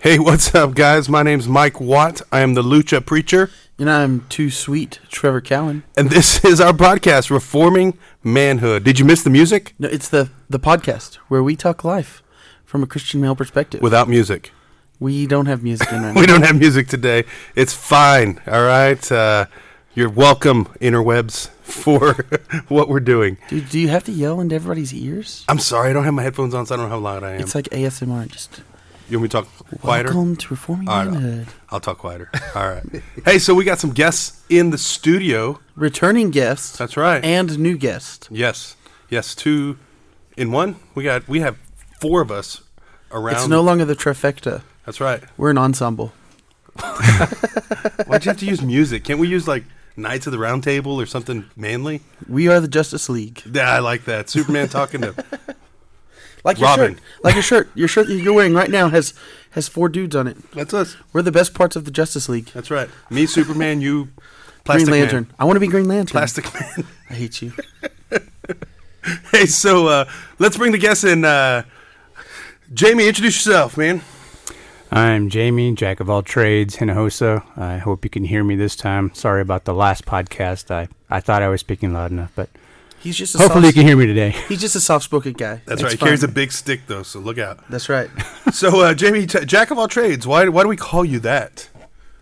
Hey, what's up, guys? My name's Mike Watt. I am the Lucha Preacher, And I'm too sweet, Trevor Cowan. and this is our podcast, Reforming Manhood. Did you miss the music? No, it's the the podcast where we talk life from a Christian male perspective. Without music. we don't have music in right. We don't have music today. It's fine, all right? Uh, you're welcome, interwebs, for what we're doing. Dude, do you have to yell into everybody's ears? I'm sorry, I don't have my headphones on, so I don't know how loud I am. It's like ASMR. Just you want me to talk quieter? welcome to reforming All right. manhood. I'll talk quieter. All right. hey, so we got some guests in the studio. Returning guests. That's right. and new guest. Yes, yes, two in one. We got we have four of us around. It's no longer the trifecta. That's right. We're an ensemble. Why'd you have to use music? Can't we use like Knights of the Round Table or something manly? We are the Justice League. Yeah, I like that. Superman talking to. Like your Robin. shirt. Like your shirt. Your shirt that you're wearing right now has has four dudes on it. That's us. We're the best parts of the Justice League. That's right. Me, Superman. You, Plastic Green Lantern. Man. I want to be Green Lantern. Plastic Man. I hate you. hey, so uh, let's bring the guests in. Uh, Jamie, introduce yourself, man. I'm Jamie, Jack of all trades, Hinojosa. I hope you can hear me this time. Sorry about the last podcast. I, I thought I was speaking loud enough, but He's just a hopefully you can hear me today. He's just a soft-spoken guy. That's It's right. He fine. carries a big stick though, so look out. That's right. So, uh, Jamie, t- Jack of all trades. Why? Why do we call you that?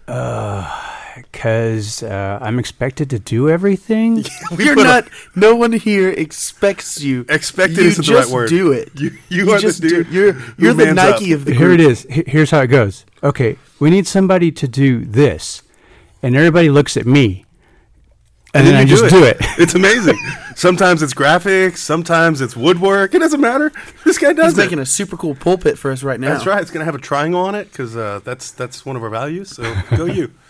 Uh Because uh, I'm expected to do everything. We You're put a- not. no one here expects you. Expected you isn't the just right word. do it. You, you, are just the dude. do. You're who you're the mans Nike up. of the Here group. it is. He- Here's how it goes. Okay, we need somebody to do this, and everybody looks at me, and, then you I just do it. It's amazing. Sometimes it's graphics. Sometimes it's woodwork. It doesn't matter. This guy does He's it. making a super cool pulpit for us right now. That's right. It's gonna have a triangle on it because uh, that's that's one of our values. So go you.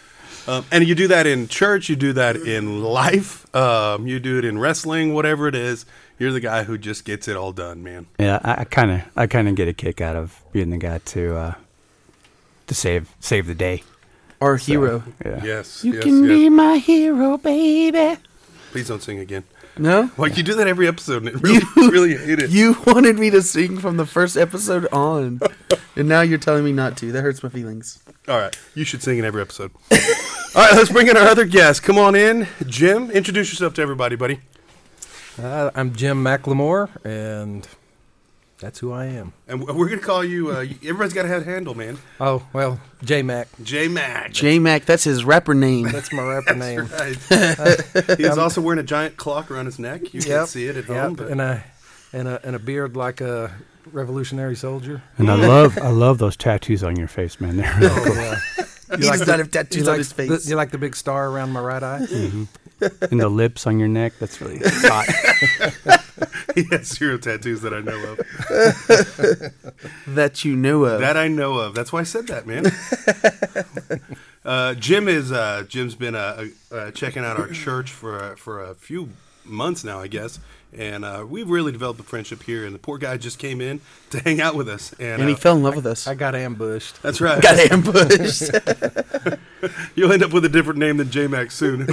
Um, and you do that in church. You do that in life. Um, you do it in wrestling. Whatever it is, you're the guy who just gets it all done, man. Yeah, I kind of I kind of get a kick out of being the guy to uh, to save save the day. Our hero. Yeah. Yes. You yes, can yes. be my hero, baby. Please don't sing again. No. Like you do that every episode, and it really, really hate it. You wanted me to sing from the first episode on, and now you're telling me not to. That hurts my feelings. All right, you should sing in every episode. All right, let's bring in our other guest. Come on in, Jim. Introduce yourself to everybody, buddy. Uh, I'm Jim McLemore, and that's who I am. And we're gonna call you. uh, everybody's got to have a handle, man. Oh well, J Mac. J Mac. J Mac, that's his rapper name. That's my rapper name. Right. He's also wearing a giant clock around his neck. You Yep, can't see it at home, but and a and a and a beard like a revolutionary soldier. And I love I love those tattoos on your face, man. They're really cool. yeah. He does not have tattoos you on like his the- face. you like the big star around my right eye? and the lips on your neck. That's really hot. he has zero tattoos that I know of. that you know of. That I know of. That's why I said that, man. uh, Jim is uh, Jim's been uh, uh, checking out our church for uh, for a few months now, I guess, and uh, we've really developed a friendship here. And the poor guy just came in to hang out with us, and, and he uh, fell in love with us. I got ambushed. that's right. got ambushed. You'll end up with a different name than J Mac soon.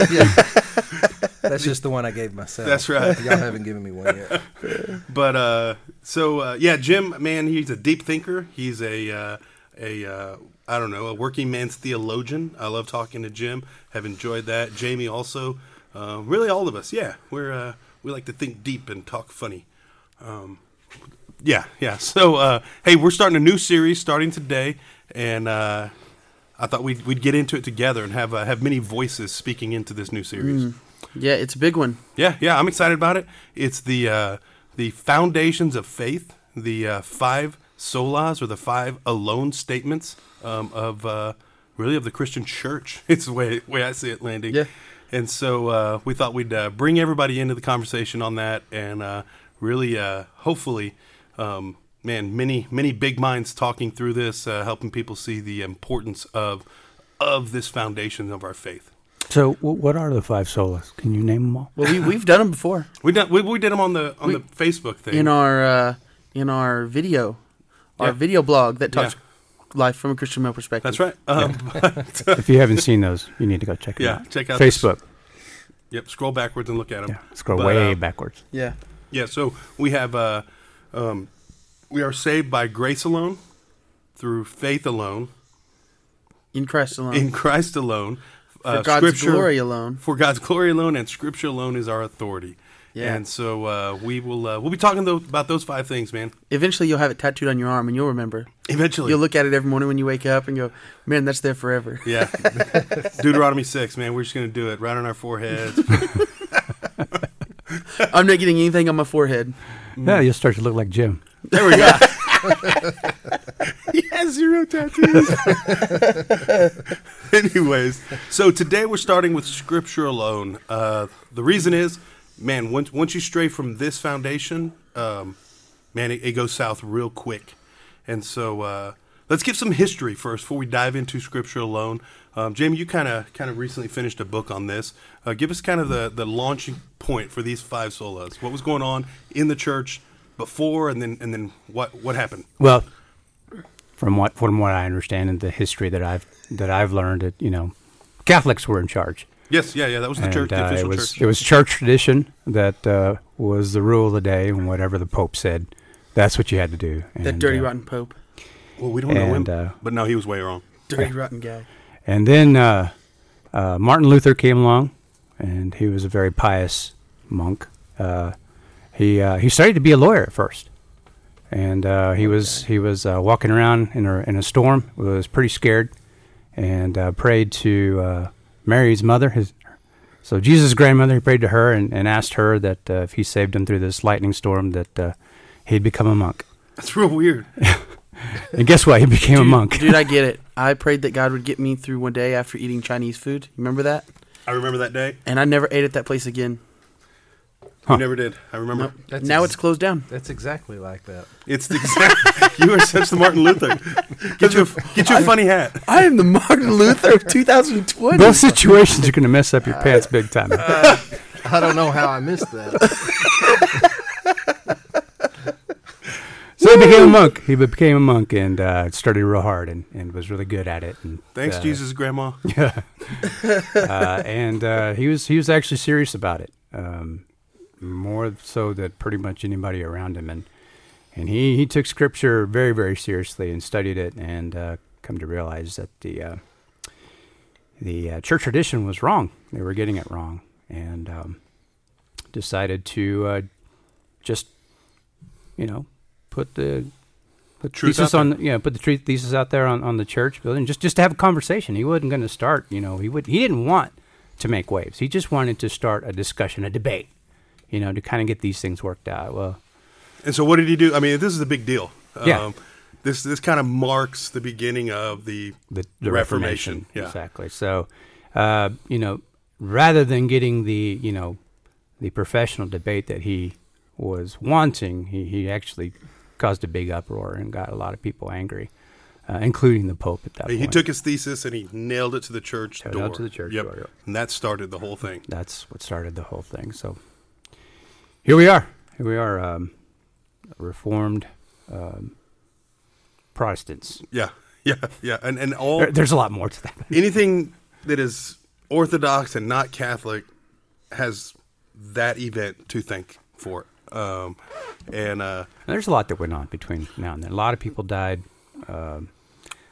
That's just the one I gave myself. That's right. Y'all haven't given me one yet. But uh, so uh, yeah, Jim, man, he's a deep thinker. He's a uh, a uh, I don't know a working man's theologian. I love talking to Jim. Have enjoyed that. Jamie also. Uh, really, all of us. Yeah, we're uh, we like to think deep and talk funny. Um, yeah, yeah. So uh, hey, we're starting a new series starting today, and uh, I thought we'd we'd get into it together and have uh, have many voices speaking into this new series. Yeah, it's a big one. Yeah, yeah, I'm excited about it. It's the uh, the foundations of faith, the uh, five solas or the five alone statements um, of uh, really of the Christian church. It's the way way I see it landing. Yeah. And so uh, we thought we'd uh, bring everybody into the conversation on that, and uh, really, uh, hopefully, um, man, many many big minds talking through this, uh, helping people see the importance of of this foundation of our faith. So, w- what are the five solas? Can you name them all? Well, we we've done them before We done, we, we did them on the on We- the Facebook thing. in our uh, in our video, our Yeah. video blog that talks Yeah. life from a Christian male perspective. That's right. Um, but, if you haven't seen those, you need to go check them Yeah, out. check out this- Facebook. yep. Scroll backwards and look at them. Yeah, scroll But, way uh, backwards. Yeah. Yeah. So we have uh, um, we are saved by grace alone, through faith alone, In Christ alone. in Christ alone, for uh, God's Scripture- glory alone. For God's glory alone, and Scripture alone is our authority. Yeah. And so uh, we will uh, we'll be talking though about those five things, man. Eventually, you'll have it tattooed on your arm, and you'll remember. Eventually, You'll look at it every morning when you wake up and go, "Man, that's there forever." yeah. Deuteronomy six, man. We're just gonna do it right on our foreheads. I'm not getting anything on my forehead. Yeah, you'll start to look like Jim. There we go. He has zero tattoos. Anyways, so today we're starting with Scripture alone. Uh, the reason is, man, once once you stray from this foundation, um, man, it, it goes south real quick. And so uh, let's give some history first before we dive into Scripture alone. Um, Jamie, you kind of kind of recently finished a book on this. Uh, give us kind of the the launching point for these five solas. What was going on in the church before, and then and then what what happened? Well, from what from what I understand and the history that I've that I've learned, that you know, Catholics were in charge. Yes, yeah, yeah. That was the and, church, the uh, official it was church. it was church tradition that uh, was the rule of the day, and whatever the Pope said, that's what you had to do. That dirty uh, rotten pope, well, we don't know him, uh, but no, he was way wrong. dirty rotten guy. And then uh, uh, Martin Luther came along, and he was a very pious monk. He uh, he studied to be a lawyer at first, and uh, he was he was uh, walking around in a in a storm. Was pretty scared, and uh, prayed to uh, Mary's mother. His so Jesus' grandmother. He prayed to her and, and asked her that uh, if he saved him through this lightning storm, that uh, he'd become a monk. That's real weird. And guess what? He became a monk. Dude, I get it. I prayed that God would get me through one day after eating Chinese food. Remember that? I remember that day. And I never ate at that place again. Huh. You never did. I remember. Nope. That's now ex- it's closed down. That's exactly like that. It's the exact. you are such the Martin Luther. Get you a, get you a funny hat. I am the Martin Luther of 2020. Both situations are going to mess up your pants big time. I don't know how I missed that. So he became a monk. He became a monk and uh, studied real hard and, and was really good at it. And, Thanks, uh, Jesus, Grandma. Yeah. uh, and uh, he was he was actually serious about it, um, more so than pretty much anybody around him. And and he, he took scripture very very seriously and studied it and uh, come to realize that the uh, the uh, church tradition was wrong. They were getting it wrong, and um, decided to uh, just you know put the put Truth thesis out on yeah put the truth thesis out there on, on the church building just just to have a conversation. He wasn't going to start you know he would he didn't want to make waves. He just wanted to start a discussion, a debate, you know, to kind of get these things worked out. Well, And so, what did he do? I mean, this is a big deal. Um, Yeah. This this kind of marks the beginning of the the, the Reformation, Reformation. yeah. Exactly. So, uh, you know, rather than getting the, you know, the professional debate that he was wanting, he, he actually caused a big uproar and got a lot of people angry, uh, including the Pope at that he point. He took his thesis and he nailed it to the church Nailed door. to the church yep. door, yep. And that started the whole thing. That's what started the whole thing. So here we are. Here we are, um, Reformed um, Protestants. Yeah, yeah, yeah. And and all There, there's a lot more to that. anything that is Orthodox and not Catholic has that event to thank for. Um, and uh, There's a lot that went on between now and then. A lot of people died. Um,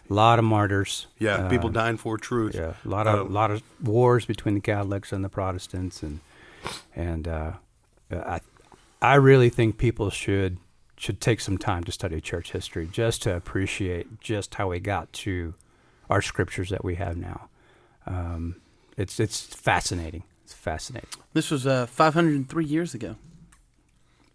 a lot of martyrs. yeah, people Um, dying for truth. Yeah, a lot of Um, lot of wars between the Catholics and the Protestants, and and uh, I I really think people should should take some time to study church history just to appreciate just how we got to our scriptures that we have now. Um, it's it's fascinating. It's fascinating. This was uh, 503 years ago.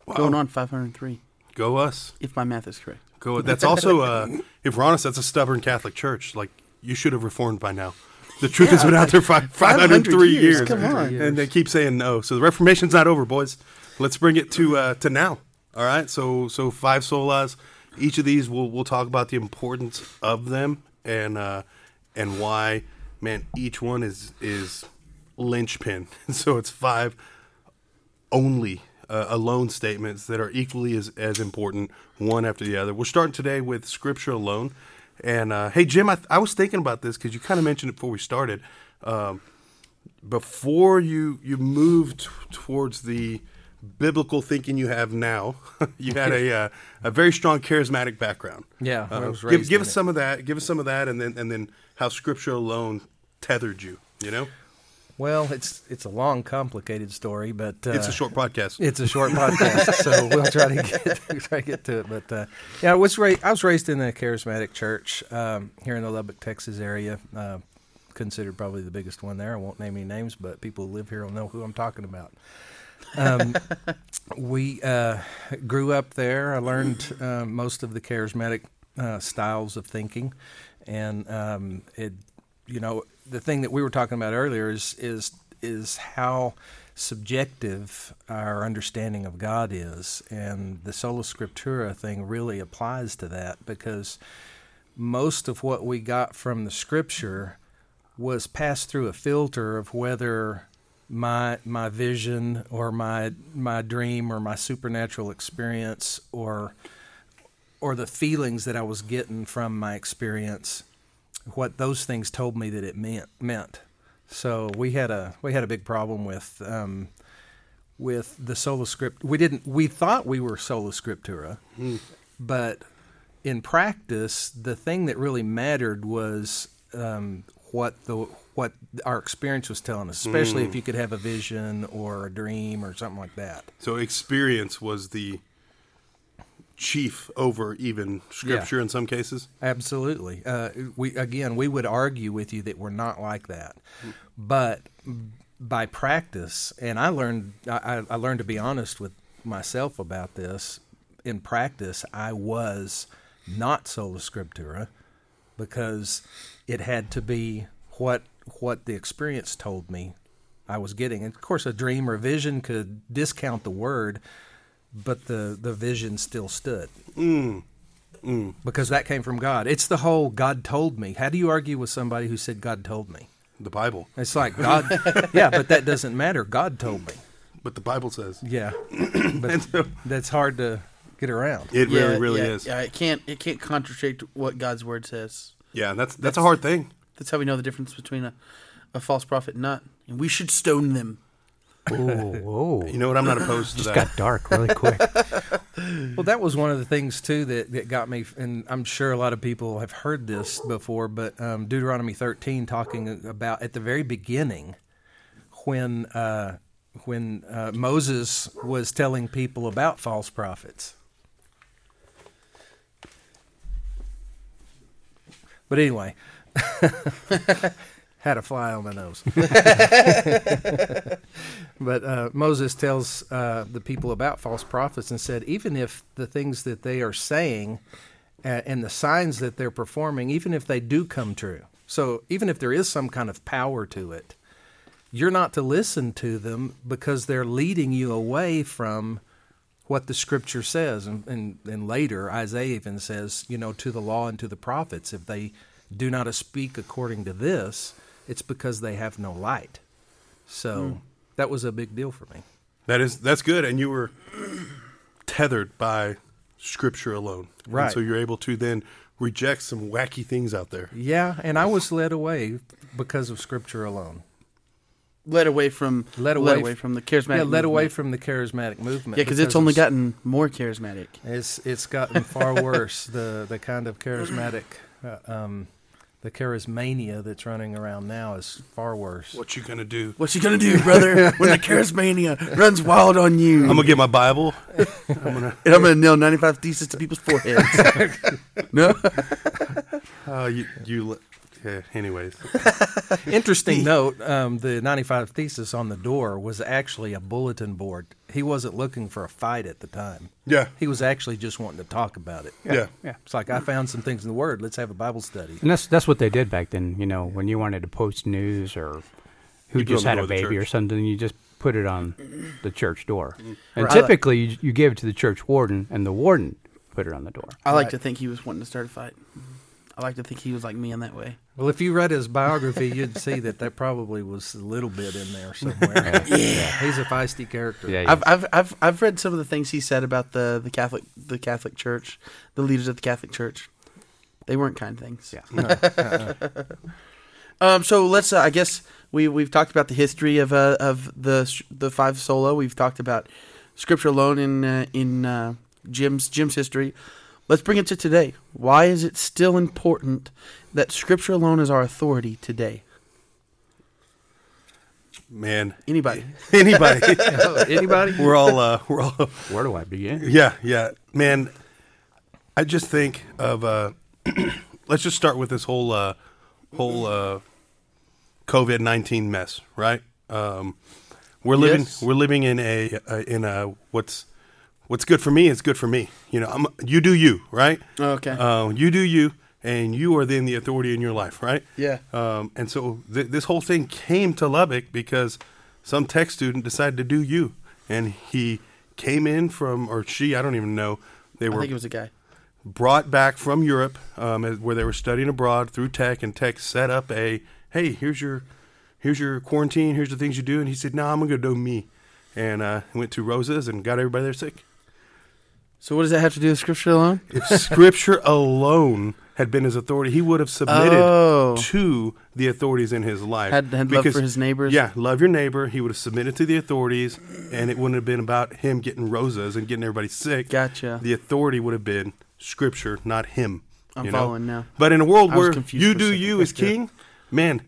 Wow. Going on 503, Go us. if my math is correct. Go. That's also, uh, if we're honest, that's a stubborn Catholic church. Like you should have reformed by now. The truth has been out there for 503 years, years. come on. and they keep saying no. So the Reformation's not over, boys. Let's bring it to uh, to now. All right. So so five solas. Each of these we'll we'll talk about the importance of them and uh, and why. Man, each one is is linchpin. So it's five only uh, alone statements that are equally as, as important, one after the other. We're starting today with Scripture alone. And uh, hey, Jim, I, I was thinking about this because you kind of mentioned it before we started. Um, before you you moved towards the biblical thinking you have now. you had a uh, a very strong charismatic background. Yeah, Uh, give give us it. some of that. Give us some of that, and then and then how Scripture alone tethered you. You know, Well, it's it's a long, complicated story, but uh, it's a short podcast. It's a short podcast, so we'll try to get try to get to it. But uh, yeah, I was raised. I was raised in a charismatic church um, here in the Lubbock, Texas area. Uh, considered probably the biggest one there. I won't name any names, but people who live here will know who I'm talking about. Um, we uh, grew up there. I learned uh, most of the charismatic uh, styles of thinking, and um, it, you know, the thing that we were talking about earlier is is is how subjective our understanding of God is, and the sola scriptura thing really applies to that because most of what we got from the scripture was passed through a filter of whether my my vision or my my dream or my supernatural experience or or the feelings that I was getting from my experience what those things told me that it meant meant. So we had a we had a big problem with um, with the sola script. We didn't we thought we were sola scriptura but in practice, the thing that really mattered was um, what the what our experience was telling us, especially if you could have a vision or a dream or something like that. So experience was the chief over even Scripture in some cases. Absolutely. Uh, we again, we would argue with you that we're not like that, but by practice, and I learned I, I learned to be honest with myself about this. In practice, I was not sola scriptura because it had to be what what the experience told me I was getting. And of course, a dream or a vision could discount the word, but the the vision still stood mm. Mm. because that came from God. It's the whole God told me. How do you argue with somebody who said God told me? The Bible, It's like God, yeah, but that doesn't matter. God told me. but the Bible says Yeah, but that's hard to get around. it Yeah, really, really yeah, is. Yeah, it can't it can't contradict what God's word says. Yeah, that's that's a hard thing. That's how we know the difference between a, a false prophet and not. And we should stone them. Whoa, whoa. You know what? I'm not opposed to just that. got dark really quick. Well, that was one of the things too that, that got me, and I'm sure a lot of people have heard this before. But um, Deuteronomy 13, talking about at the very beginning, when uh, when uh, Moses was telling people about false prophets. But anyway, had a fly on my nose. but uh, Moses tells uh, the people about false prophets and said, even if the things that they are saying uh, and the signs that they're performing, even if they do come true, so even if there is some kind of power to it, you're not to listen to them because they're leading you away from what the scripture says. And, and, and later, Isaiah even says, you know, to the law and to the prophets, if they do not speak according to this, it's because they have no light. So hmm. that was a big deal for me. That is that's good, and you were tethered by Scripture alone, And Right. so you're able to then reject some wacky things out there. Yeah, and I was led away because of scripture alone. Led away from Led away f- from the charismatic. yeah, led away from the charismatic movement. Yeah, because it's only of- gotten more charismatic. It's it's gotten far worse. The the kind of charismatic, uh, um, the charismania that's running around now is far worse. What you gonna do? What you gonna do, brother, when the charismania runs wild on you? I'm gonna get my Bible. I'm gonna and I'm gonna nail 95 thesis to people's foreheads. no, Uh, you you. Le- Yeah, anyways, Interesting note: um, the 95 thesis on the door was actually a bulletin board. He wasn't looking for a fight at the time. yeah, He was actually just wanting to talk about it. yeah, Yeah. It's like I found some things in the Word. Let's have a Bible study. And that's that's what they did back then. You know, when you wanted to post news or who You just had a door of the baby or something, you just put it on the church door. And Right. typically, you, you give it to the church warden, and the warden put it on the door. I like Right. to think he was wanting to start a fight. I like to think he was like me in that way. Well, if you read his biography, you'd see that that probably was a little bit in there somewhere. yeah, he's a feisty character. Yeah, I've, I've I've I've read some of the things he said about the the Catholic the Catholic Church, the leaders of the Catholic Church. They weren't kind things. Yeah. Um. So let's. Uh, I guess we we've talked about the history of uh of the the five solo. We've talked about Scripture alone in uh, in uh, Jim's Jim's history. Let's bring it to today. Why is it still important that Scripture alone is our authority today? Man, Anybody? anybody? Anybody? we're all uh, we're all Where do I begin? Yeah, yeah, man. I just think of uh, let's just start with this whole uh, whole uh, COVID nineteen mess, right? Um, we're living Yes. we're living in a uh, in a what's what's good for me is good for me. You know, I'm, you do you, right? Okay. Uh, you do you, and you are then the authority in your life, right? Yeah. Um, and so th- this whole thing came to Lubbock because some tech student decided to do you, and he came in from, or she, I don't even know. They were. I think it was a guy. brought back from Europe, um, where they were studying abroad through tech, and tech set up a, hey, here's your, here's your quarantine, here's the things you do, and he said, no, I'm gonna go do me, and uh, went to Roses and got everybody there sick. So what does that have to do with Scripture alone? If Scripture alone had been his authority, he would have submitted Oh. to the authorities in his life. Had had love for his neighbors. Yeah, love your neighbor. He would have submitted to the authorities, and it wouldn't have been about him getting roses and getting everybody sick. Gotcha. The authority would have been Scripture, not him. I'm you know? following now. But in a world I was where confused you for a do second. you as king, man,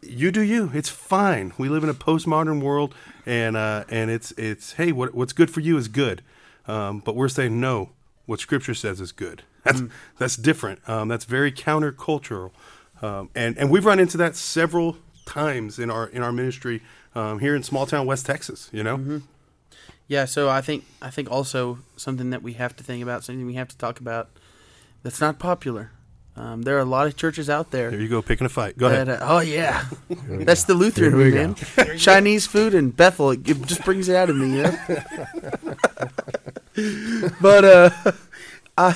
you do you. It's fine. We live in a postmodern world, and uh, and it's it's hey, what what's good for you is good. Um, but we're saying no. What Scripture says is good. That's Mm. that's different. Um, that's very countercultural, um, and and we've run into that several times in our in our ministry um, here in small town West Texas. You know, Mm-hmm. Yeah, so I think I think also something that we have to think about, something we have to talk about that's not popular. Um, there are a lot of churches out there. there you go, picking a fight. Go ahead. uh, oh yeah, that's the Lutheran Here me, man. Chinese food and Bethel, it, it just brings it out of me, you know. but uh, I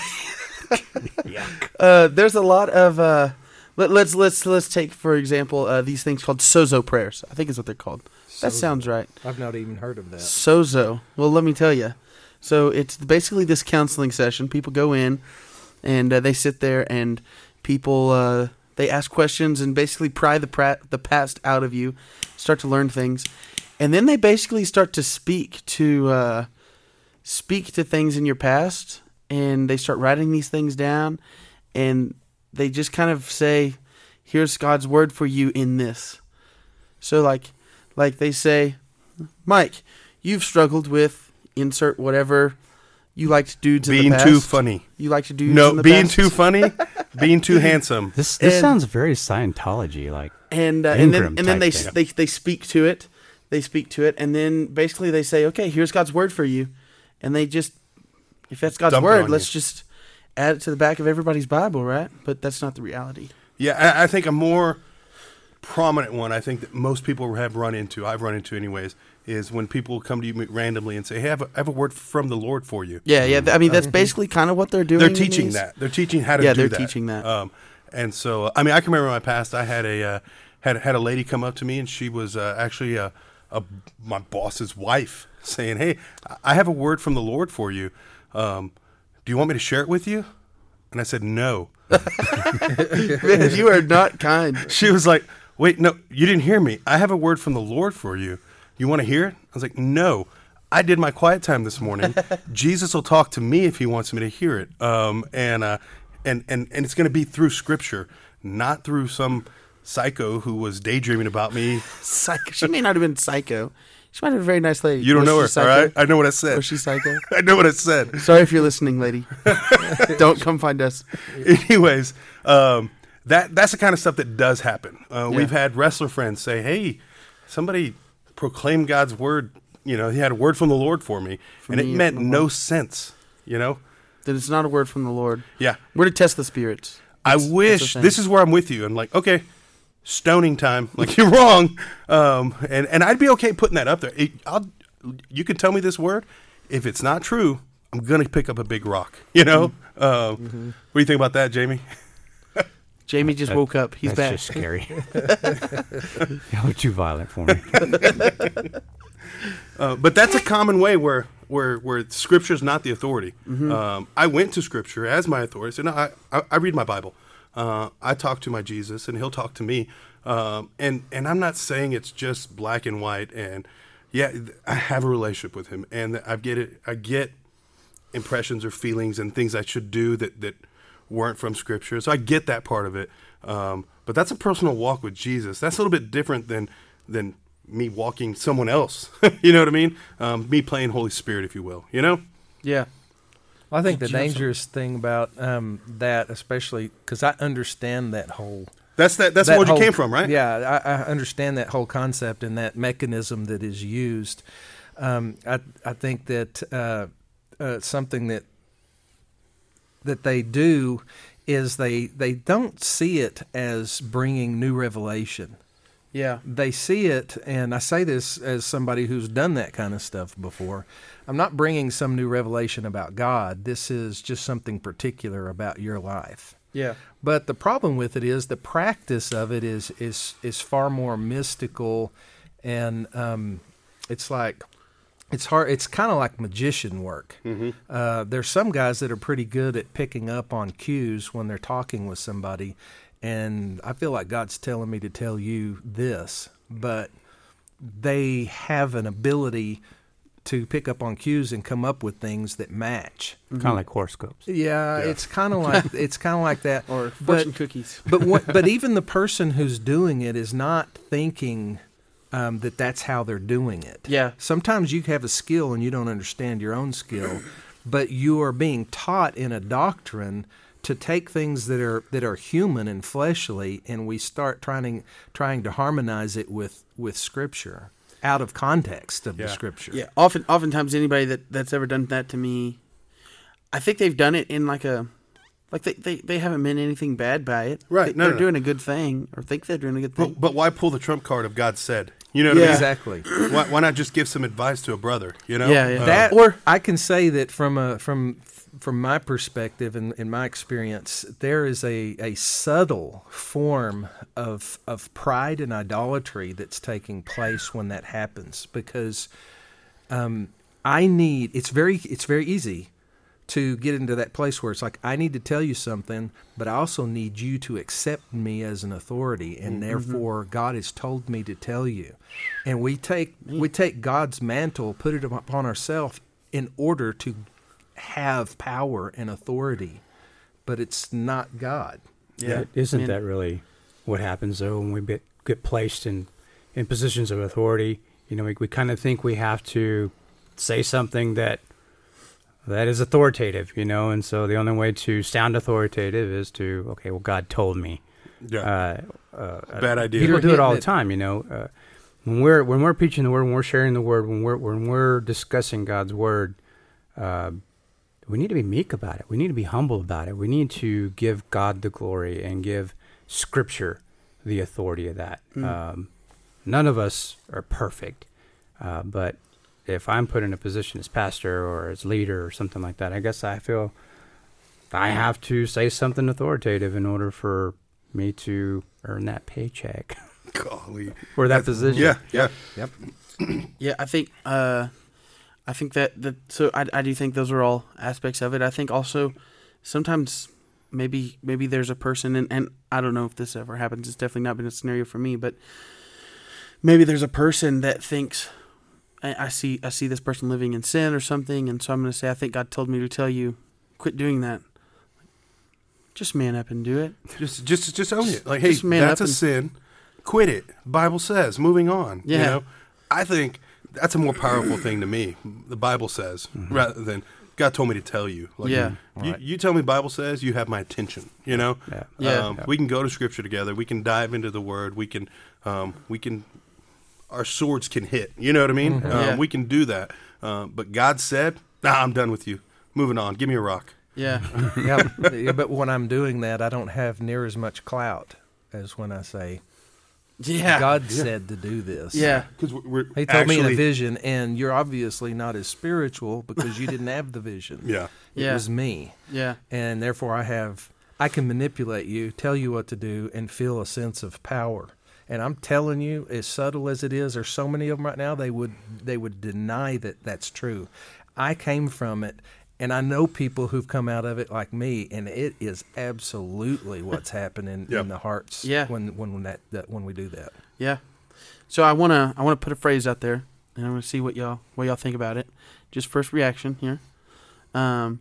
uh, there's a lot of uh, let, let's let's let's take for example uh, these things called sozo prayers. I think is what they're called. That sounds right. I've not even heard of that. Sozo. Well, let me tell you. So it's basically this counseling session. People go in, and uh, they sit there, and people uh, they ask questions and basically pry the pra- the past out of you, start to learn things, and then they basically start to speak to uh, speak to things in your past, and they start writing these things down, and they just kind of say, "Here's God's word for you in this." So like, like they say, Mike, you've struggled with insert whatever you liked dudes in Being the past. too funny. You liked dudes in No, the being past. too funny, being too handsome. This this And- sounds very Scientology like. and uh, and then and then they, thing. they they speak to it, they speak to it, and then basically they say, okay, here's God's word for you, and they just, if that's God's Dump word, let's you. just add it to the back of everybody's Bible, right? But that's not the reality. Yeah, I, I think a more prominent one I think that most people have run into, I've run into anyways, is when people come to you randomly and say, "Hey, I have a, I have a word from the Lord for you." Yeah, yeah. I mean, that's basically kind of what they're doing. They're teaching that. They're teaching how to do that. Yeah, do they're that. teaching that. Um, and so, I mean, I can remember in my past, I had a uh, had had a lady come up to me, and she was uh, actually a, a my boss's wife, saying, "Hey, I have a word from the Lord for you. Um, do you want me to share it with you?" And I said, "No." Man, you are not kind. She was like, "Wait, no, you didn't hear me. I have a word from the Lord for you. You want to hear it?" I was like, "No, I did my quiet time this morning. Jesus will talk to me if He wants me to hear it. Um, and uh, and and and it's going to be through Scripture, not through some psycho who was daydreaming about me. Psycho. She may not have been psycho. She might have been a very nice lady. You don't Was know her, all right? I know what I said. Was she psycho? I know what I said. Sorry if you're listening, lady. don't come find us. Anyways, um, that that's the kind of stuff that does happen. Uh, Yeah. We've had wrestler friends say, "Hey, somebody proclaimed God's word. You know, he had a word from the Lord for me, and me it meant no Lord." sense. You know, That it's not a word from the Lord. yeah. We're to test the spirits. I That's- that's wish this is where I'm with you. I'm like, okay, stoning time. Like you're wrong, um, and and I'd be okay putting that up there. It, I'll, you can tell me this word. If it's not true, I'm gonna pick up a big rock. You know. Mm-hmm. Um, What do you think about that, Jamie? Jamie just That- woke up. He's That's back. just scary. Y'all are too violent for me. Uh, but that's a common way where where where Scripture is not the authority. Mm-hmm. Um, I went to Scripture as my authority. So no, I, I I read my Bible. Uh, I talk to my Jesus, and He'll talk to me. Um, and and I'm not saying it's just black and white, and yeah, I have a relationship with Him, and I get it. I get impressions or feelings and things I should do that that weren't from Scripture. So I get that part of it. Um, but that's a personal walk with Jesus. That's a little bit different than than me walking someone else. you know what I mean? Um, me playing Holy Spirit, if you will. You know? Yeah. I think the Did you have some- dangerous thing about um, that, especially because I understand that whole That's that. That's that what you came from, right? Yeah, I, I understand that whole concept and that mechanism that is used. Um, I I think that uh, uh, something that that they do is they they don't see it as bringing new revelation. Yeah. They see it, and I say this as somebody who's done that kind of stuff before. I'm not bringing some new revelation about God. This is just something particular about your life. Yeah. But the problem with it is the practice of it is is is far more mystical, and um, it's like it's hard. It's kind of like magician work. Uh, there's some guys that are pretty good at picking up on cues when they're talking with somebody, and I feel like God's telling me to tell you this, but they have an ability to pick up on cues and come up with things that match. Kind of like horoscopes. Yeah, Yeah. it's kind of like it's kind of like that. Or But- fortune cookies. but what, but even the person who's doing it is not thinking um, that that's how they're doing it. Yeah. Sometimes you have a skill and you don't understand your own skill, but you are being taught in a doctrine to take things that are that are human and fleshly, and we start trying trying to harmonize it with with Scripture out of context of Yeah. the Scripture. Yeah. Often, oftentimes, anybody that that's ever done that to me, I think they've done it in like a, like they they, they haven't meant anything bad by it. Right, They, no, they're no. doing a good thing, or think they're doing a good thing. But, but why pull the trump card of God said? You know what Yeah. Exactly. I mean? Why, why not just give some advice to a brother? You know? Yeah, yeah. Uh, that Or- I can say that from a from from my perspective and in my experience, there is a, a subtle form of of pride and idolatry that's taking place when that happens because um, I need it's very it's very easy to get into that place where it's like I need to tell you something, but I also need you to accept me as an authority, and mm-hmm. therefore God has told me to tell you. And we take we take God's mantle, put it upon ourselves in order to have power and authority, but it's not God. yeah. Isn't Man. that really what happens though when we get, get placed in, in positions of authority? You know, we, we kind of think we have to say something that that is authoritative, you know, and so the only way to sound authoritative is to okay, well, God told me. yeah. Uh, uh, Bad idea. People do it all the time, you know. Uh, when we're when we're preaching the word, when we're sharing the word, when we're when we're discussing God's word, uh, we need to be meek about it. We need to be humble about it. We need to give God the glory and give Scripture the authority of that. Um, none of us are perfect, uh, but if I'm put in a position as pastor or as leader or something like that, I guess I feel I have to say something authoritative in order for me to earn that paycheck Golly. or that position. Yeah, yeah. Yep. Yeah, I think uh, I think that that so I, I do think those are all aspects of it. I think also sometimes maybe maybe there's a person and, and I don't know if this ever happens. It's definitely not been a scenario for me, but maybe there's a person that thinks I, I see I see this person living in sin or something, and so I'm going to say I think God told me to tell you quit doing that. Just man up and do it. Just, just, just own it. Like, hey, Just man that's up a and- sin. Quit it. Bible says. Moving on. You Yeah. know, I think that's a more powerful thing to me. The Bible says, rather than God told me to tell you. Like, Yeah. You, Right. you tell me Bible says, you have my attention. You know. Yeah. Yeah. Um, We can go to Scripture together. We can dive into the Word. We can, um, we can, our swords can hit. You know what I mean? Um, Yeah. We can do that. Um, but God said, "Nah, I'm done with you. Moving on. Give me a rock." Yeah. yeah, yeah, but when I'm doing that, I don't have near as much clout as when I say Yeah. God said to do this. Yeah. Because we're, He told me in a vision, and you're obviously not as spiritual because you didn't have the vision. Yeah. It Yeah. was me. Yeah. And therefore, I have, I can manipulate you, tell you what to do, and feel a sense of power. And I'm telling you, as subtle as it is, there's so many of them right now. They would, they would deny that that's true. I came from it, and I know people who've come out of it like me, and it is absolutely what's happening Yep. in the hearts. Yeah. When when when that, that when we do that. Yeah. So I wanna I wanna put a phrase out there and I want to see what y'all what y'all think about it. Just first reaction here. Um,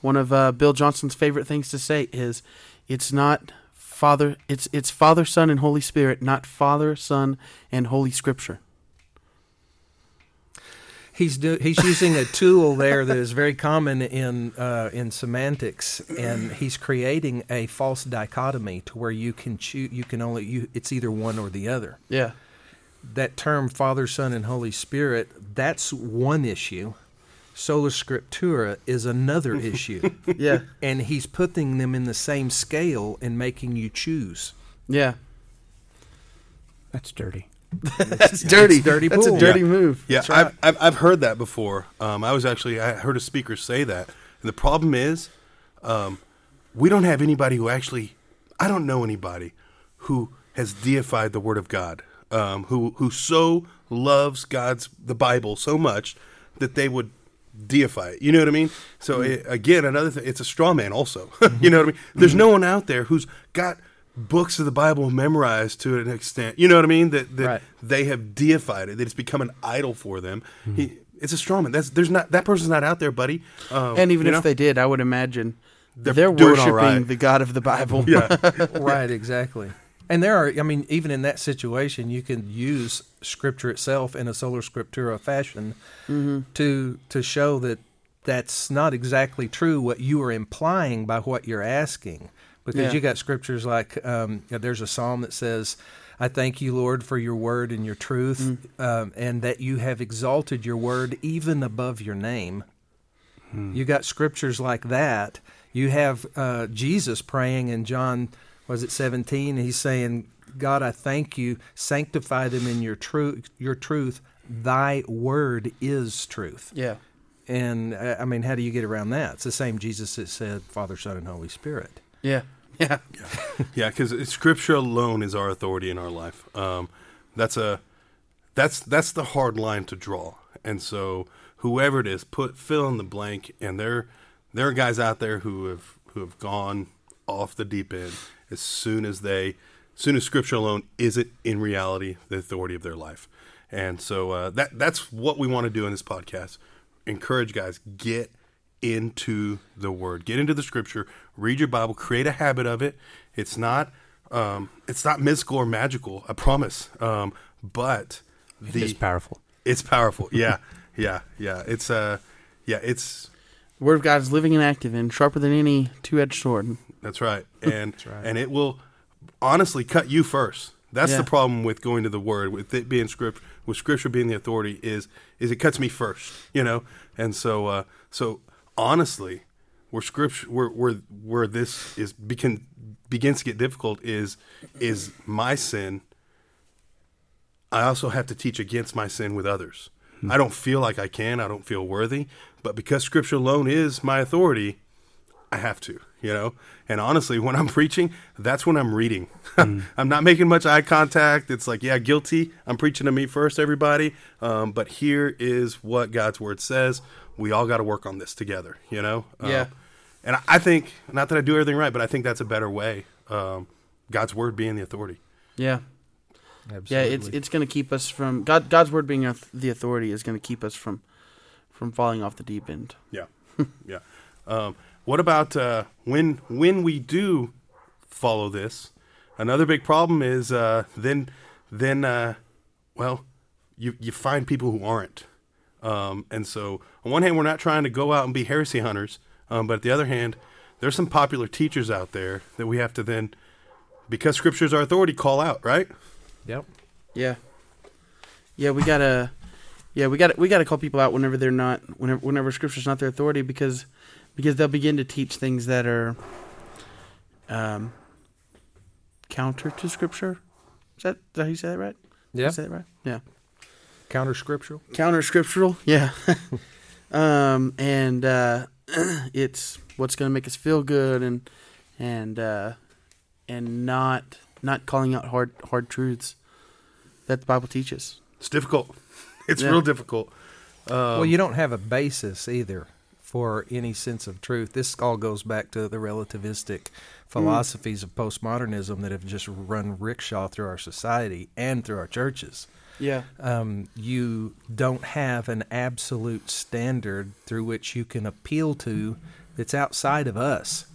one of uh, Bill Johnson's favorite things to say is, "It's not Father. It's it's Father, Son, and Holy Spirit, not Father, Son, and Holy Scripture." He's do, he's using a tool there that is very common in uh, in semantics, and he's creating a false dichotomy to where you can choose. You can only you. It's either one or the other. Yeah, That term Father, Son, and Holy Spirit. That's one issue. Sola Scriptura is another issue, yeah, and he's putting them in the same scale and making you choose. yeah. That's dirty. That's dirty. dirty That's a dirty Yeah. move. Yeah, right. I've, I've I've heard that before. Um, I was actually I heard a speaker say that, and the problem is, um, we don't have anybody who actually. I don't know anybody who has deified the Word of God, um, who who so loves God's the Bible so much that they would deify it. You know what I mean? So hmm. it, again, another thing, it's a straw man. Also, you know what I mean? Hmm. There's no one out there who's got books of the Bible memorized to an extent. You know what I mean? That that Right. they have deified it. That it's become an idol for them. Hmm. He, it's a straw man. That's there's not that person's not out there, buddy. Um, And even if know? they did, I would imagine They're they're, worshiping right. the God of the Bible. yeah, right, exactly. And there are, I mean, even in that situation, you can use Scripture itself in a sola scriptura fashion to to show that that's not exactly true what you are implying by what you're asking, because Yeah. you got scriptures like um, yeah, there's a psalm that says. I thank you, Lord, for your word and your truth, um, and that you have exalted your word even above your name. You got scriptures like that. You have uh, Jesus praying in John, was it 17? He's saying, God, I thank you. Sanctify them in your truth. Your truth. Thy word is truth. yeah, And uh, I mean, how do you get around that? It's the same Jesus that said, Father, Son, and Holy Spirit. yeah, yeah. yeah. Because Scripture alone is our authority in our life. Um, that's a that's that's the hard line to draw. And so whoever it is, put fill in the blank. And there there are guys out there who have who have gone off the deep end as soon as they as soon as Scripture alone isn't in reality the authority of their life. And so uh, that that's what we want to do in this podcast. Encourage guys get into the Word, get into the Scripture, read your Bible, create a habit of it. It's not um, it's not mystical or magical, I promise. Um, but the it's powerful. it's powerful. Yeah, yeah, yeah. It's uh, yeah, it's The Word of God is living and active and sharper than any two-edged sword. that's right, and right. and it will honestly cut you first. That's Yeah. the problem with going to the Word, with it being script, with Scripture being the authority, is is it cuts me first, you know. And so, uh, so honestly, where Scripture, where where where this is begin begins to get difficult is is my sin. I also have to teach against my sin with others. I don't feel like I can. I don't feel worthy, but because Scripture alone is my authority, I have to, you know. And honestly, when I'm preaching, that's when I'm reading. I'm not making much eye contact. It's like, yeah, guilty. I'm preaching to me first, everybody. Um, but here is what God's word says. We all got to work on this together, you know. Um, Yeah. and I- I think not that I do everything right, but I think that's a better way. Um, God's word being the authority. Yeah, Absolutely. yeah. It's it's going to keep us from God. God's Word being the authority is going to keep us from from falling off the deep end. Yeah, yeah. Um, what about uh, when when we do follow this? Another big problem is uh, then then uh, well, you you find people who aren't, um, and so on one hand we're not trying to go out and be heresy hunters, um, but at the other hand, there's some popular teachers out there that we have to then, because Scripture is our authority, call out. Right? Yep. Yeah, yeah. We gotta, yeah, we gotta we gotta call people out whenever they're not whenever whenever Scripture's not their authority because because they'll begin to teach things that are um counter to Scripture. Is that, is that how you say that right? Did Yeah. say that right? Yeah. Counter scriptural. counter scriptural yeah um and uh it's what's going to make us feel good and and uh and not not calling out hard hard truths that the bible teaches It's difficult. It's Yeah. real difficult. Um, well, you don't have a basis either for any sense of truth. This all goes back to the relativistic philosophies of postmodernism that have just run rickshaw through our society and through our churches. Yeah. Um, you don't have an absolute standard through which you can appeal to that's outside of us.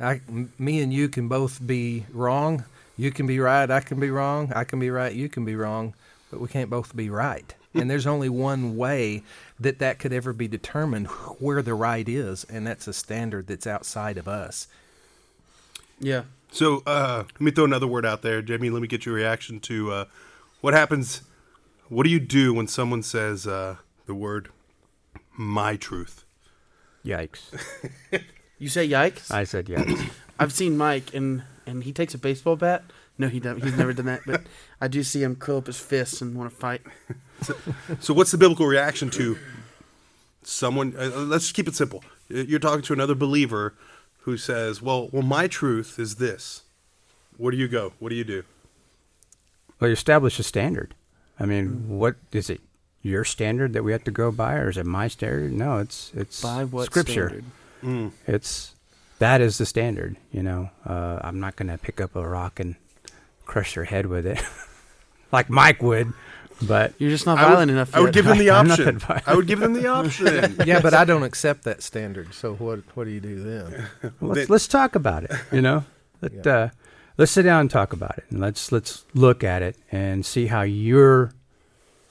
I, m- me and you can both be wrong. You can be right. I can be wrong. I can be right. You can be wrong. But we can't both be right. and there's only one way that that could ever be determined where the right is, and that's a standard that's outside of us. Yeah. So uh, let me throw another word out there, Jamie. Let me get your reaction to uh, what happens. What do you do when someone says uh, the word "my truth"? Yikes! You say yikes? I said yikes. I've seen Mike and and he takes a baseball bat. No, he don't. He's never done that. But I do see him curl up his fists and want to fight. So, what's the biblical reaction to someone? Uh, let's just keep it simple. You're talking to another believer who says, "Well, well, my truth is this." Where do you go? What do you do? Well, you establish a standard. I mean, what is it? Your standard that we have to go by, or is it my standard? No, it's it's By what scripture. standard? Mm. It's that is the standard. You know, uh, I'm not going to pick up a rock and crush your head with it, like Mike would. But You're just not I would- violent enough. I would give them the option. I would give them the option. Yeah, but I don't accept that standard. So what? What do you do then? let's let's talk about it. You know, Let, Yeah. uh, let's sit down and talk about it, and let's let's look at it and see how your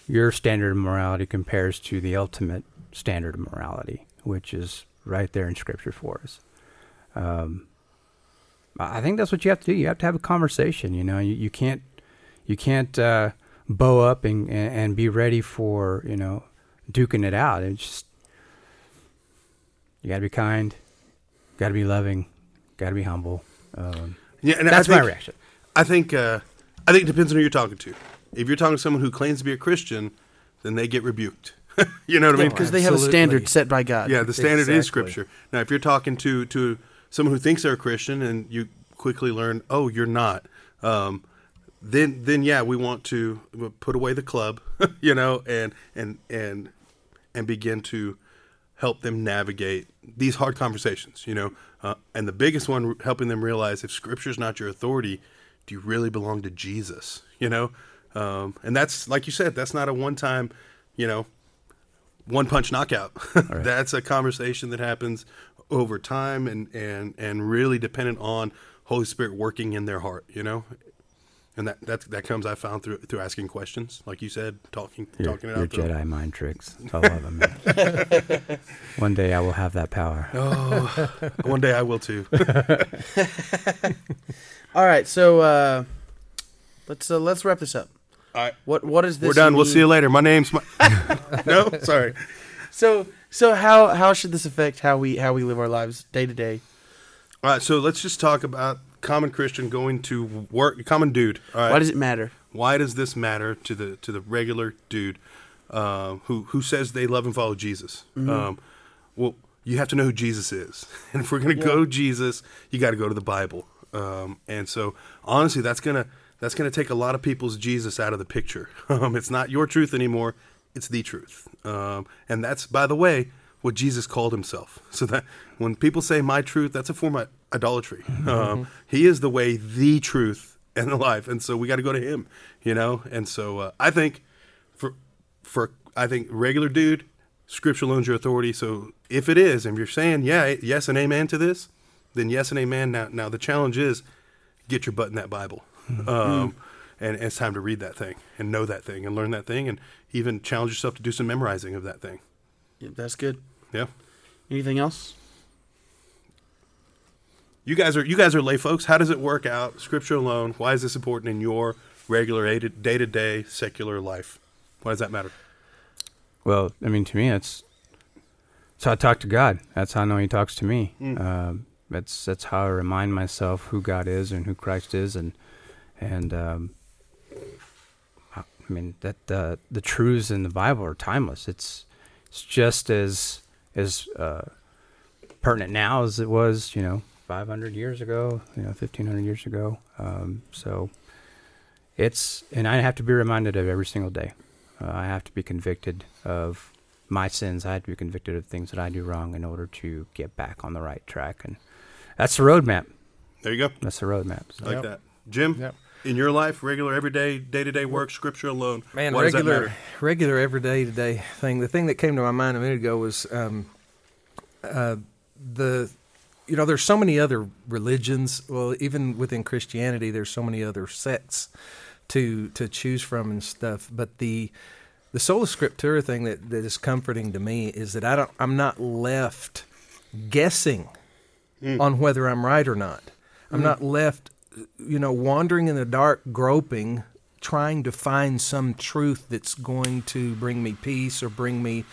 your standard of morality compares to the ultimate standard of morality, which is right there in Scripture for us. Um, I think that's what you have to do. You have to have a conversation. You know, you, you can't you can't uh, bow up and, and be ready for you know duking it out. It's just you got to be kind, got to be loving, got to be humble. Um, Yeah, and that's think, my reaction. I think uh, I think it depends on who you're talking to. If you're talking to someone who claims to be a Christian, then they get rebuked. you know what I mean? because they have a standard set by God. Yeah, the standard is Scripture. Now, if you're talking to to someone who thinks they're a Christian and you quickly learn, oh, you're not, um, then then yeah, we want to put away the club, you know, and and and and begin to help them navigate these hard conversations, you know. Uh, and the biggest one, helping them realize if Scripture's not your authority, do you really belong to Jesus? You know, um, and that's like you said, that's not a one-time, you know, one punch knockout. That's a conversation that happens over time and, and, and really dependent on Holy Spirit working in their heart, you know? And that, that, that comes, I found through, through asking questions, like you said, talking, Your, talking it your out. to them. Jedi mind tricks. I love them. man. One day I will have that power. Oh, one day I will too. All right, so uh, let's uh, let's wrap this up. All right. What what is this? We're done. We'll see you later. My name's, my- no, sorry. So so how how should this affect how we how we live our lives day to day? All right. So let's just talk about common Christian going to work, common dude. All right. Why does it matter? why does this matter to the to the regular dude uh, who who says they love and follow Jesus? Um, well, you have to know who Jesus is, and if we're going to go Jesus, you got to go to the Bible. Um, and so, honestly, that's gonna that's gonna take a lot of people's Jesus out of the picture. Um, it's not your truth anymore; it's the truth. Um, and that's, by the way, what Jesus called himself. So that when people say "my truth," that's a form of idolatry. Um, he is the way, the truth, and the life, and so we got to go to him. You know, and so uh, I think for for I think regular dude, scripture owns your authority. So if it is, and you're saying yeah, yes and amen to this, then yes and amen. Now now the challenge is get your butt in that Bible. Um, and, and it's time to read that thing and know that thing and learn that thing and even challenge yourself to do some memorizing of that thing. Yeah, that's good. Yeah. Anything else? You guys are you guys are lay folks. How does it work out? Scripture alone. Why is this important in your regular day to day secular life? Why does that matter? Well, I mean, to me, that's that's how I talk to God. That's how I know He talks to me. Mm. Um, that's that's how I remind myself who God is and who Christ is, and and um, I I mean that the the truths in the Bible are timeless. It's it's just as as uh, pertinent now as it was, you know, 500 years ago, you know, 1500 years ago. Um, so it's and I have to be reminded of every single day. Uh, I have to be convicted of my sins. I have to be convicted of things that I do wrong in order to get back on the right track, and that's the roadmap. There you go. That's the roadmap. So. Like Yep. that. Jim, Yep. In your life, regular, everyday, day to day work, scripture alone. Man, why regular, regular, everyday today thing. The thing that came to my mind a minute ago was um, uh, the, you know, there's so many other religions. Well, even within Christianity, there's so many other sects to to choose from and stuff. But the the sola scriptura thing that, that is comforting to me is that I don't, I'm not left guessing on whether I'm right or not. I'm not left, you know, wandering in the dark, groping, trying to find some truth that's going to bring me peace or bring me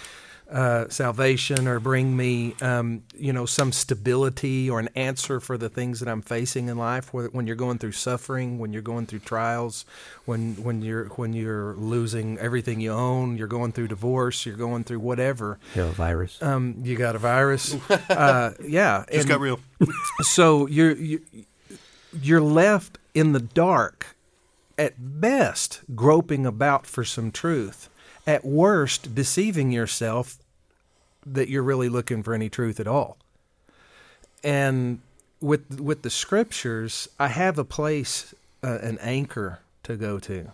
uh, salvation or bring me, um, you know, some stability or an answer for the things that I'm facing in life. Whether, when you're going through suffering, when you're going through trials, when when you're when you're losing everything you own, you're going through divorce, you're going through whatever. Hill virus. Um, you got a virus, uh, yeah. Just and- got real. so you're you, you're left in the dark at best groping about for some truth. At worst deceiving yourself that you're really looking for any truth at all. And with with the scriptures i have a place uh, an anchor to go to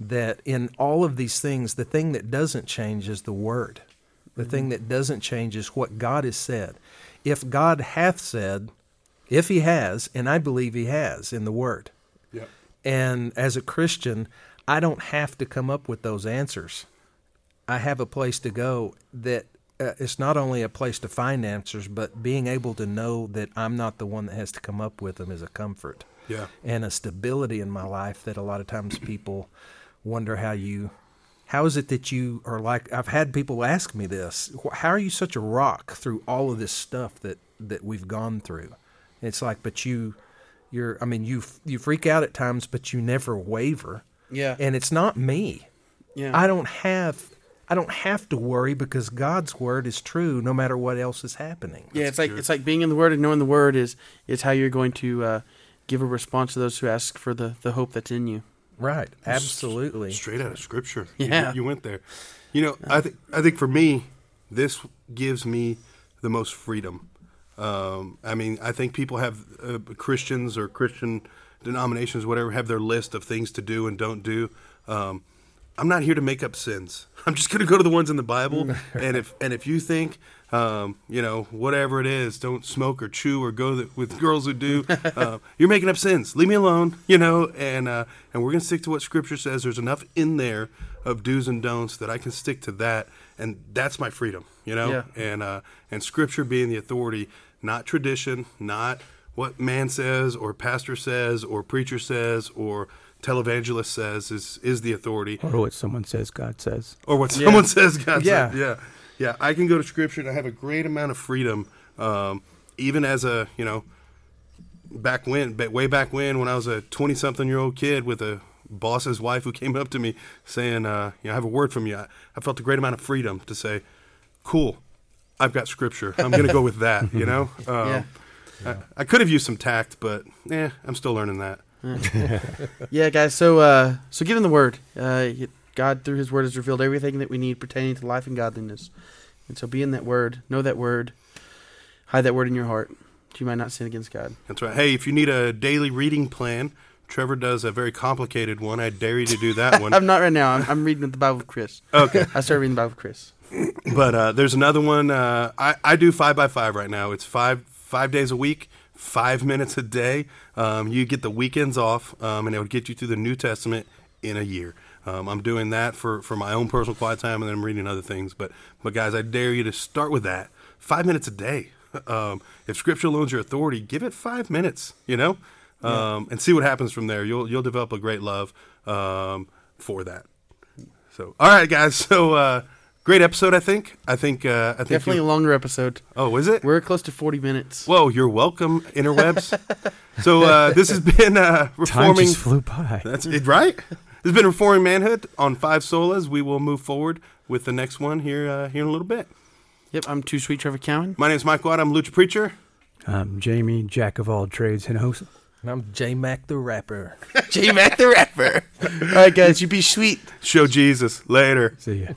that in all of these things the thing that doesn't change is the word. The thing that doesn't change is what god has said. If god hath said if he has and i believe he has in the word Yep. and as a Christian, I don't have to come up with those answers. I have a place to go that uh, it's not only a place to find answers, but being able to know that I'm not the one that has to come up with them is a comfort Yeah. and a stability in my life that a lot of times people wonder how you how is it that you are like I've had people ask me this how are you such a rock through all of this stuff that that we've gone through it's like but you you're I mean you you freak out at times but you never waver Yeah. and it's not me yeah. I don't have I don't have to worry because God's word is true no matter what else is happening yeah, it's like good. it's like being in the Word and knowing the Word is is how you're going to uh, give a response to those who ask for the, the hope that's in you. right absolutely Straight out of scripture. You- Yeah. You, went there. You know, I think I think for me, this gives me the most freedom. Um, I mean, I think people have uh, Christians or Christian denominations, whatever, have their list of things to do and don't do. Um, I'm not here to make up sins. I'm just going to go to the ones in the Bible. and if and if you think, um, you know, whatever it is, don't smoke or chew or go th- with girls who do, uh, you're making up sins. Leave me alone. You know, and uh, and we're going to stick to what Scripture says. There's enough in there of do's and don'ts that I can stick to that, and that's my freedom. You know, Yeah. and uh, and Scripture being the authority, not tradition, not what man says or pastor says or preacher says or televangelist says is is the authority Or what someone says God says. or what Yeah. someone says God Yeah. said. Yeah, yeah. I can go to Scripture and I have a great amount of freedom, um, even as a you know, back when, way back when, when I was a twenty-something-year-old kid with a boss's wife who came up to me saying, uh, "You know, I have a word from you." I, I felt a great amount of freedom to say, "Cool, I've got Scripture. I'm going to go with that." You know. Um, Yeah. I, I could have used some tact, but yeah, I'm still learning that. Yeah, guys. So, uh, so get in the Word. Uh, God, through His Word, has revealed everything that we need pertaining to life and godliness. And so, be in that Word. Know that Word. Hide that Word in your heart, you might not sin against God. That's right. Hey, if you need a daily reading plan, Trevor does a very complicated one. I dare you to do that one. I'm not right now. I'm, I'm reading the Bible with Chris. Okay. I started reading the Bible with Chris. But uh, there's another one. Uh, I I do five by five right now. It's five five days a week, five minutes a day. Um, you get the weekends off, um, and it would get you through the New Testament in a year. Um, I'm doing that for, for my own personal quiet time, and then I'm reading other things. But but guys, I dare you to start with that. Five minutes a day. Um, if Scripture alone's your authority, give it five minutes. You know, um, and see what happens from there. You'll you'll develop a great love um, for that. So all right, guys. So. Uh, Great episode, I think. I think. Uh, I think. Definitely a longer episode. oh, is it? We're close to 40 minutes. Whoa, you're welcome, interwebs. so uh, this has been uh, Time reforming. just flew by. That's it, right. This has been reforming manhood on five solas. We will move forward with the next one here uh, here in a little bit. Yep, I'm Too Sweet Trevor Cowan. My name is Mike Watt. I'm Lucha Preacher. I'm Jamie, jack of all trades, and host. and I'm J Mac the rapper J Mac the Rapper. All right, guys, you be sweet. Show Jesus later. See ya.